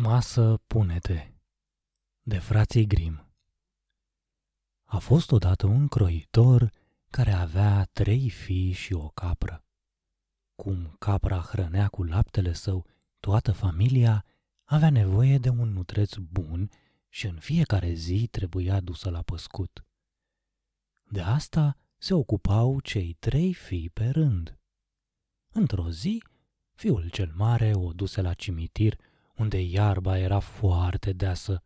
Masă pune-te de frații Grim A fost odată un croitor care avea trei fii și o capră. Cum capra hrănea cu laptele său toată familia, avea nevoie de un nutreț bun și în fiecare zi trebuia dusă la păscut. De asta se ocupau cei trei fii pe rând. Într-o zi, fiul cel mare o duse la cimitir unde iarba era foarte deasă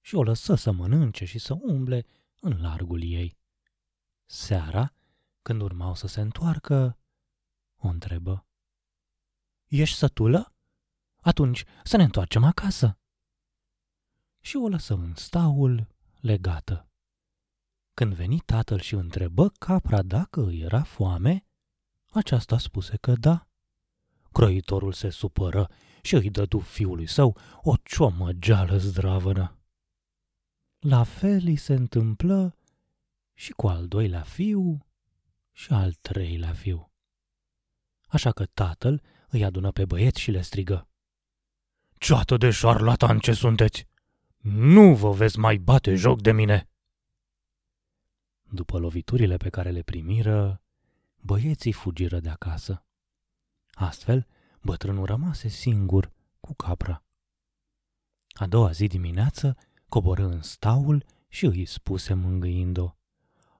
și o lăsă să mănânce și să umble în largul ei. Seara, când urmau să se întoarcă, o întrebă. Ești sătulă? Atunci să ne întoarcem acasă. Și o lăsă în staul legată. Când veni tatăl și întrebă capra dacă îi era foame, aceasta spuse că da. Croitorul se supără și îi dădu fiului său o ciomăgeală zdravănă. La fel îi se întâmplă și cu al doilea fiu și al treilea fiu. Așa că tatăl îi adună pe băieți și le strigă. Ceată de șarlatan ce sunteți! Nu vă veți mai bate joc de mine! După loviturile pe care le primiră, băieții fugiră de acasă. Astfel, bătrânul rămase singur cu capra. A doua zi dimineață coboră în staul și îi spuse mângâind-o.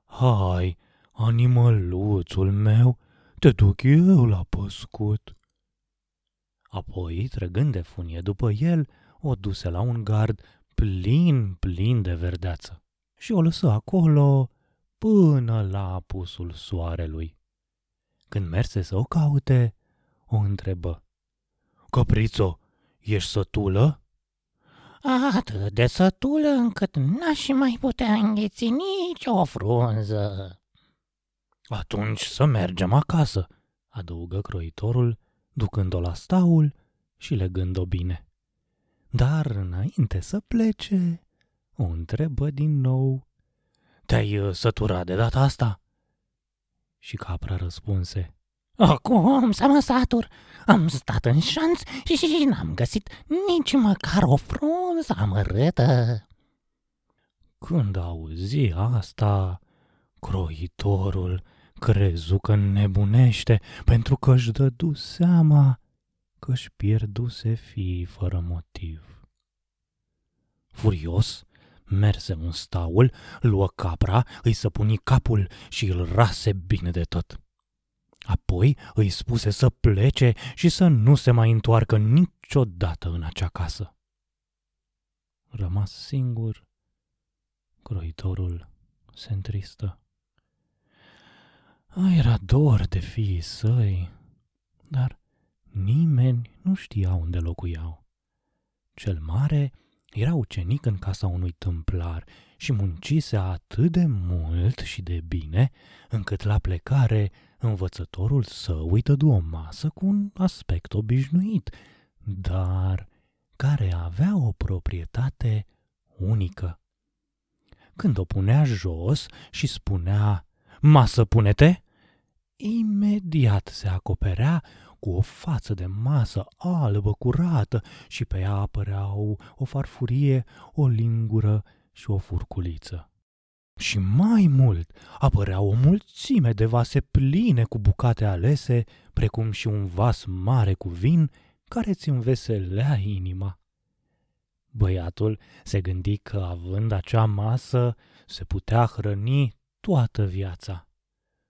Hai, animăluțul meu, te duc eu la păscut. Apoi, trăgând de funie după el, o duse la un gard plin, plin de verdeață și o lăsă acolo până la apusul soarelui. Când merse să o caute, o întrebă. Căprițo, ești sătulă? Atât de sătulă încât n-aș mai putea îngheți nici o frunză. Atunci să mergem acasă, adăugă croitorul, ducând-o la staul și legând-o bine. Dar înainte să plece, o întrebă din nou. Te-ai uh, săturat de data asta? Și capra răspunse. Acum să mă satur, am stat în șanț și, și, și n-am găsit nici măcar o frunză amărâtă. Când auzi asta, croitorul crezu că nebunește pentru că își dădu seama că își pierduse fii fără motiv. Furios, merse în staul, luă capra, îi săpuni capul și îl rase bine de tot. Apoi îi spuse să plece și să nu se mai întoarcă niciodată în acea casă. Rămas singur, croitorul se întristă. Era dor de fiii săi, dar nimeni nu știa unde locuiau. Cel mare era ucenic în casa unui tâmplar și muncise atât de mult și de bine, încât la plecare învățătorul său îi dădu o masă cu un aspect obișnuit, dar care avea o proprietate unică. Când o punea jos și spunea, masă pune-te, imediat se acoperea cu o față de masă albă curată și pe ea apăreau o farfurie, o lingură și o furculiță. Și mai mult, apărea o mulțime de vase pline cu bucate alese, precum și un vas mare cu vin care ți înveselea inima. Băiatul se gândi că, având acea masă, se putea hrăni toată viața.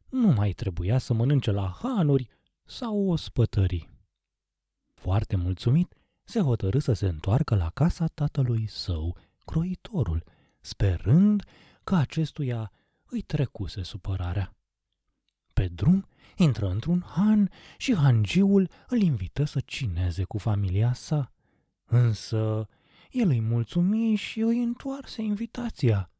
Nu mai trebuia să mănânce la hanuri sau o spătări. Foarte mulțumit, se hotărâ să se întoarcă la casa tatălui său, croitorul, sperând că acestuia îi trecuse supărarea. Pe drum intră într-un han și hangiul îl invită să cineze cu familia sa. Însă el îi mulțumi și îi întoarse invitația.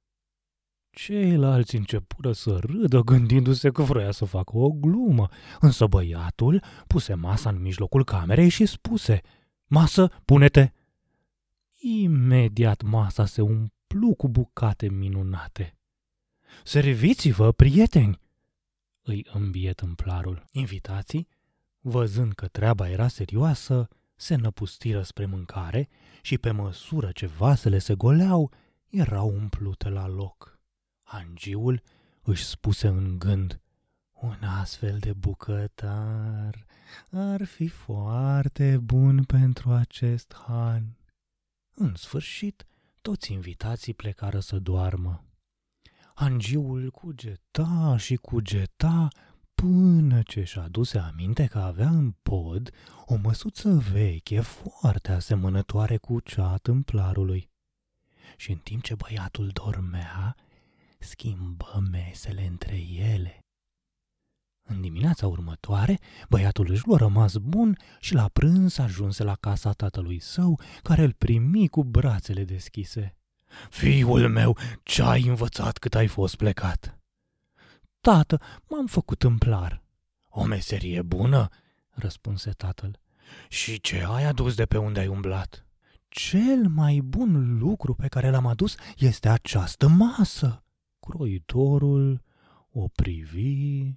Ceilalți începură să râdă gândindu-se că vroia să facă o glumă, însă băiatul puse masa în mijlocul camerei și spuse Masă, pune-te! Imediat masa se umplu cu bucate minunate. Serviți-vă, prieteni! Îi îmbie tâmplarul. Invitații, văzând că treaba era serioasă, se năpustiră spre mâncare și pe măsură ce vasele se goleau, erau umplute la loc. Hangiul își spuse în gând, un astfel de bucătar ar fi foarte bun pentru acest han. În sfârșit, toți invitații plecară să doarmă. Angiul cugeta și cugeta până ce și-a aduse aminte că avea în pod o măsuță veche foarte asemănătoare cu cea a tâmplarului. Și în timp ce băiatul dormea, schimbă mesele între ele. În dimineața următoare, băiatul își lua rămas bun și la prânz ajunse la casa tatălui său, care îl primi cu brațele deschise. Fiul meu, ce ai învățat cât ai fost plecat?" Tată, m-am făcut tâmplar." O meserie bună?" răspunse tatăl. Și ce ai adus de pe unde ai umblat?" Cel mai bun lucru pe care l-am adus este această masă." Croitorul o privi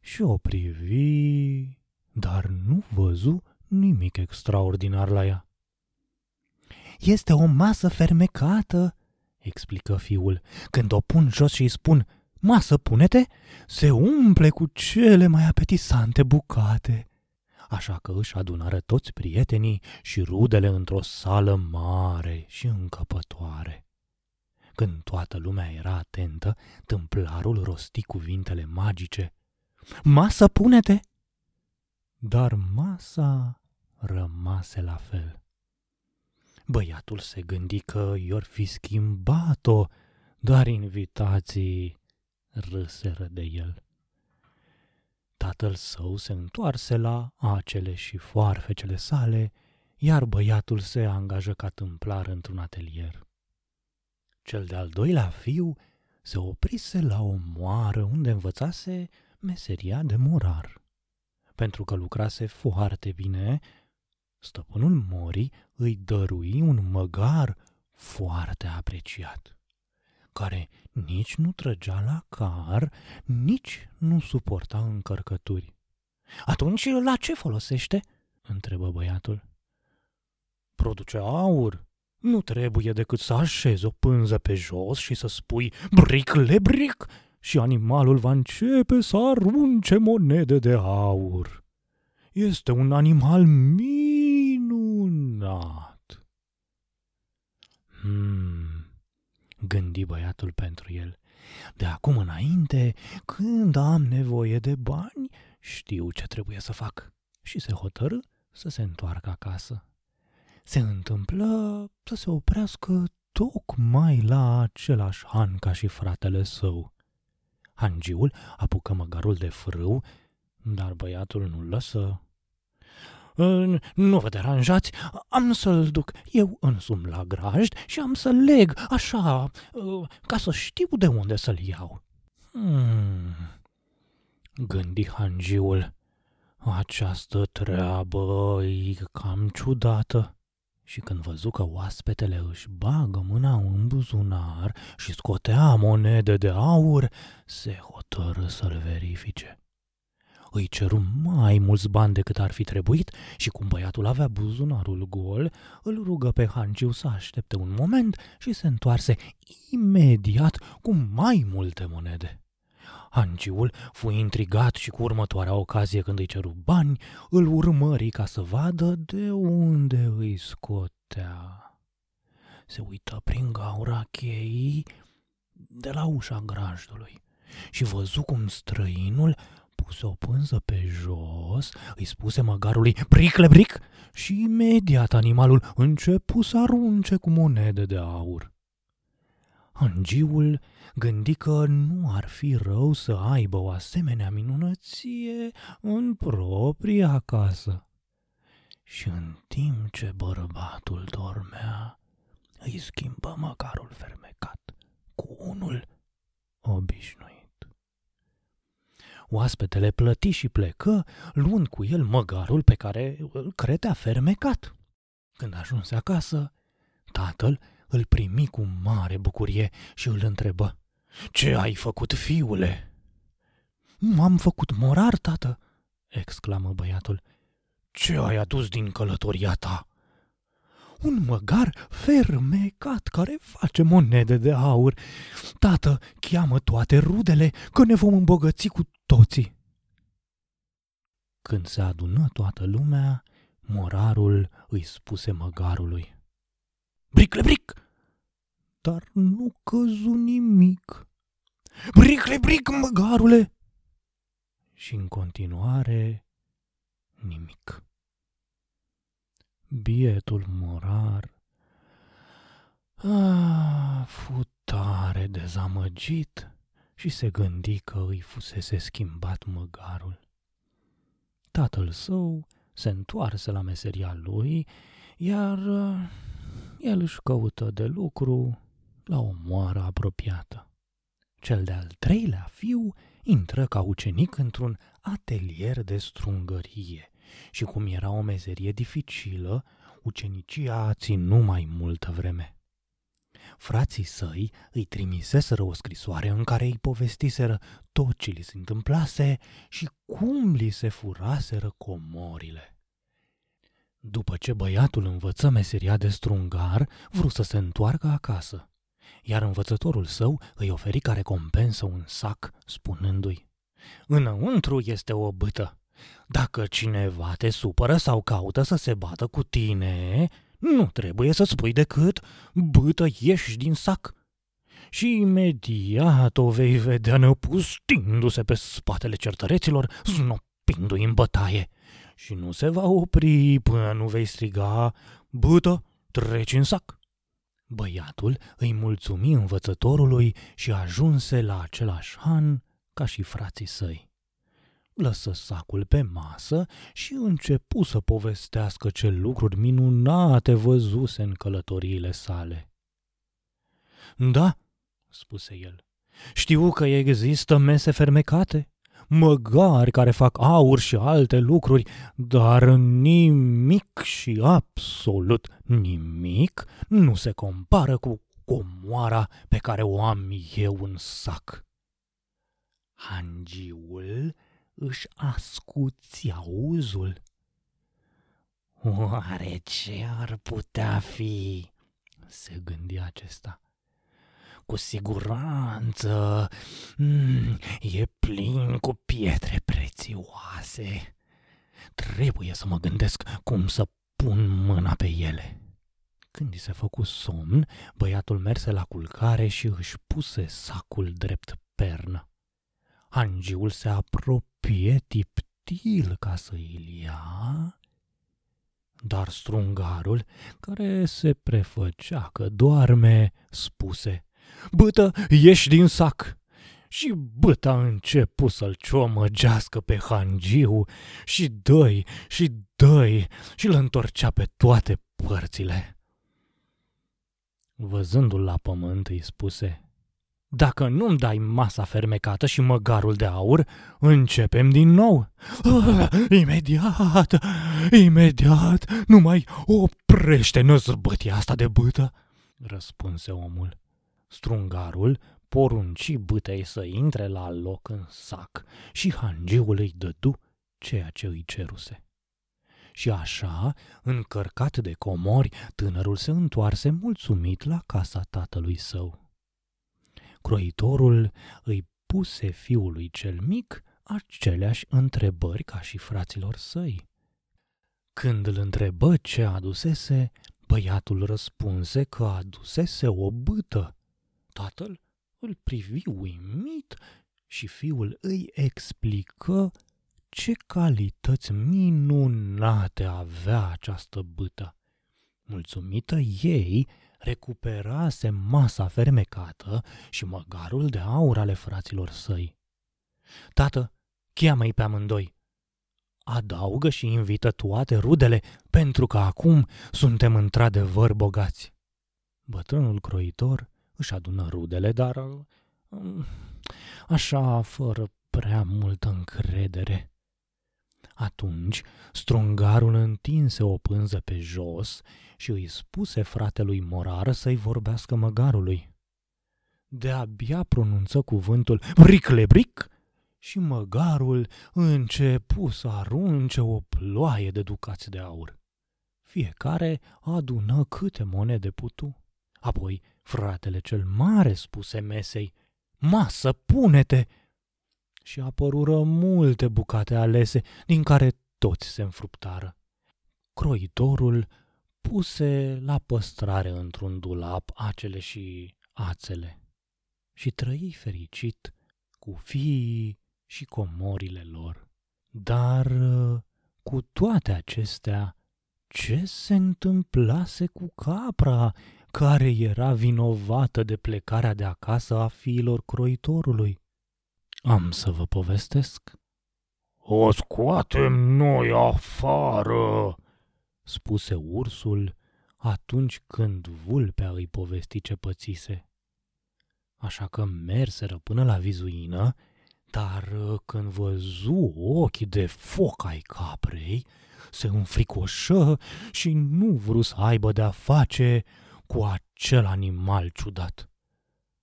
și o privi, dar nu văzu nimic extraordinar la ea. Este o masă fermecată, explică fiul. Când o pun jos și îi spun, masă pune-te, se umple cu cele mai apetisante bucate. Așa că își adunară toți prietenii și rudele într-o sală mare și încăpătoare. Când toată lumea era atentă, tâmplarul rosti cuvintele magice. Masă pune-te! Dar masa rămase la fel. Băiatul se gândi că i-or fi schimbat-o, dar invitații râseră de el. Tatăl său se întoarse la acele și foarfecele sale, iar băiatul se angajă ca tâmplar într-un atelier. Cel de-al doilea fiu se oprise la o moară unde învățase meseria de morar. Pentru că lucrase foarte bine, stăpânul morii îi dărui un măgar foarte apreciat, care nici nu trăgea la car, nici nu suporta încărcături. Atunci la ce folosește?" întrebă băiatul. Produce aur. Nu trebuie decât să așezi o pânză pe jos și să spui bric le bric și animalul va începe să arunce monede de aur. Este un animal minunat. Hmm, gândi băiatul pentru el. De acum înainte, când am nevoie de bani, știu ce trebuie să fac. Și se hotărâ să se întoarcă acasă. Se întâmplă să se oprească tocmai la același han ca și fratele său. Hangiul apucă măgarul de frâu, dar băiatul nu-l lăsă. Nu vă deranjați, am să-l duc eu însumi la grajd și am să-l leg așa, ă, ca să știu de unde să-l iau. Hmm, gândi hangiul, această treabă e cam ciudată și când văzu că oaspetele își bagă mâna în buzunar și scotea monede de aur, se hotără să-l verifice. Îi ceru mai mulți bani decât ar fi trebuit și cum băiatul avea buzunarul gol, îl rugă pe Hanciu să aștepte un moment și se întoarse imediat cu mai multe monede. Hanciul fu intrigat și cu următoarea ocazie când îi ceru bani, îl urmări ca să vadă de unde îi scotea. Se uită prin gaura cheii de la ușa grajdului și văzu cum străinul puse o pânză pe jos, îi spuse măgarului bricle bric și imediat animalul începu să arunce cu monede de aur. Angiul gândi că nu ar fi rău să aibă o asemenea minunăție în propria casă. Și în timp ce bărbatul dormea, îi schimbă măcarul fermecat cu unul obișnuit. Oaspetele plăti și plecă, luând cu el măgarul pe care îl credea fermecat. Când ajunse acasă, tatăl îl primi cu mare bucurie și îl întrebă. Ce ai făcut, fiule?" M-am făcut morar, tată!" exclamă băiatul. Ce ai adus din călătoria ta?" Un măgar fermecat care face monede de aur. Tată, cheamă toate rudele că ne vom îmbogăți cu toții. Când se adună toată lumea, morarul îi spuse măgarului. Bricle, bric! Dar nu căzu nimic. Bricle, bric, măgarule! Și în continuare, nimic. Bietul morar a, futare dezamăgit și se gândi că îi fusese schimbat măgarul. Tatăl său se întoarse la meseria lui, iar el își căută de lucru la o moară apropiată. Cel de-al treilea fiu intră ca ucenic într-un atelier de strungărie și cum era o meserie dificilă, ucenicia ținu mai multă vreme. Frații săi îi trimiseseră o scrisoare în care îi povestiseră tot ce li se întâmplase și cum li se furaseră comorile. După ce băiatul învăță meseria de strungar, vrut să se întoarcă acasă, iar învățătorul său îi oferi ca recompensă un sac, spunându-i Înăuntru este o bâtă. Dacă cineva te supără sau caută să se bată cu tine, nu trebuie să spui decât bâtă ieși din sac. Și imediat o vei vedea năpustindu-se pe spatele certăreților, snopindu-i în bătaie. Și nu se va opri până nu vei striga, bâtă, treci în sac. Băiatul îi mulțumi învățătorului și ajunse la același han ca și frații săi. Lăsă sacul pe masă și începu să povestească ce lucruri minunate văzuse în călătoriile sale. Da, spuse el, știu că există mese fermecate, măgari care fac aur și alte lucruri, dar nimic și absolut nimic nu se compară cu comoara pe care o am eu în sac. Hangiul își ascuți auzul. Oare ce ar putea fi? se gândi acesta. Cu siguranță mm, e plin cu pietre prețioase. Trebuie să mă gândesc cum să pun mâna pe ele. Când i se făcu somn, băiatul merse la culcare și își puse sacul drept pernă. Angiul se apropie tiptil ca să îl ia, dar strungarul, care se prefăcea că doarme, spuse, Bătă, ieși din sac! Și băta începu să-l ciomăgească pe hangiu și dăi și dăi și îl întorcea pe toate părțile. Văzându-l la pământ, îi spuse, dacă nu-mi dai masa fermecată și măgarul de aur, începem din nou. Ah, imediat, imediat, nu mai oprește năzbătia asta de bâtă, răspunse omul. Strungarul porunci bâtei să intre la loc în sac și hangiul îi dădu ceea ce îi ceruse. Și așa, încărcat de comori, tânărul se întoarse mulțumit la casa tatălui său croitorul îi puse fiului cel mic aceleași întrebări ca și fraților săi. Când îl întrebă ce adusese, băiatul răspunse că adusese o bâtă. Tatăl îl privi uimit și fiul îi explică ce calități minunate avea această bâtă. Mulțumită ei, recuperase masa fermecată și măgarul de aur ale fraților săi. Tată, cheamă-i pe amândoi. Adaugă și invită toate rudele, pentru că acum suntem într-adevăr bogați. Bătrânul croitor își adună rudele, dar um, așa, fără prea multă încredere. Atunci strungarul întinse o pânză pe jos și îi spuse fratelui Morar să-i vorbească măgarului. De-abia pronunță cuvântul bricle bric și măgarul începu să arunce o ploaie de ducați de aur. Fiecare adună câte monede putu. Apoi fratele cel mare spuse mesei, Masă, pune-te! Și apărură multe bucate alese, din care toți se înfruptară. Croitorul puse la păstrare într-un dulap acele și ațele și trăi fericit cu fiii și comorile lor. Dar cu toate acestea, ce se întâmplase cu capra care era vinovată de plecarea de acasă a fiilor croitorului? Am să vă povestesc. O scoatem noi afară, spuse ursul atunci când vulpea îi povesti ce pățise. Așa că merseră până la vizuină, dar când văzu ochii de foc ai caprei, se înfricoșă și nu vru să aibă de-a face cu acel animal ciudat.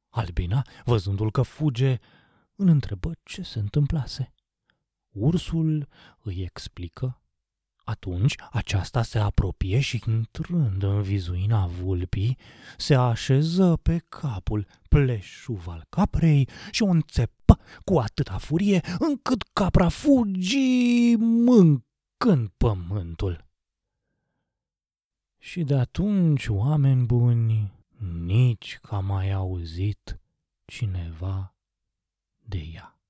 Albina, văzându-l că fuge, îl întrebă ce se întâmplase. Ursul îi explică. Atunci aceasta se apropie și, intrând în vizuina vulpii, se așeză pe capul pleșuv al caprei și o înțepă cu atâta furie încât capra fugi mâncând pământul. Și de atunci, oameni buni, nici că a mai auzit cineva de ea.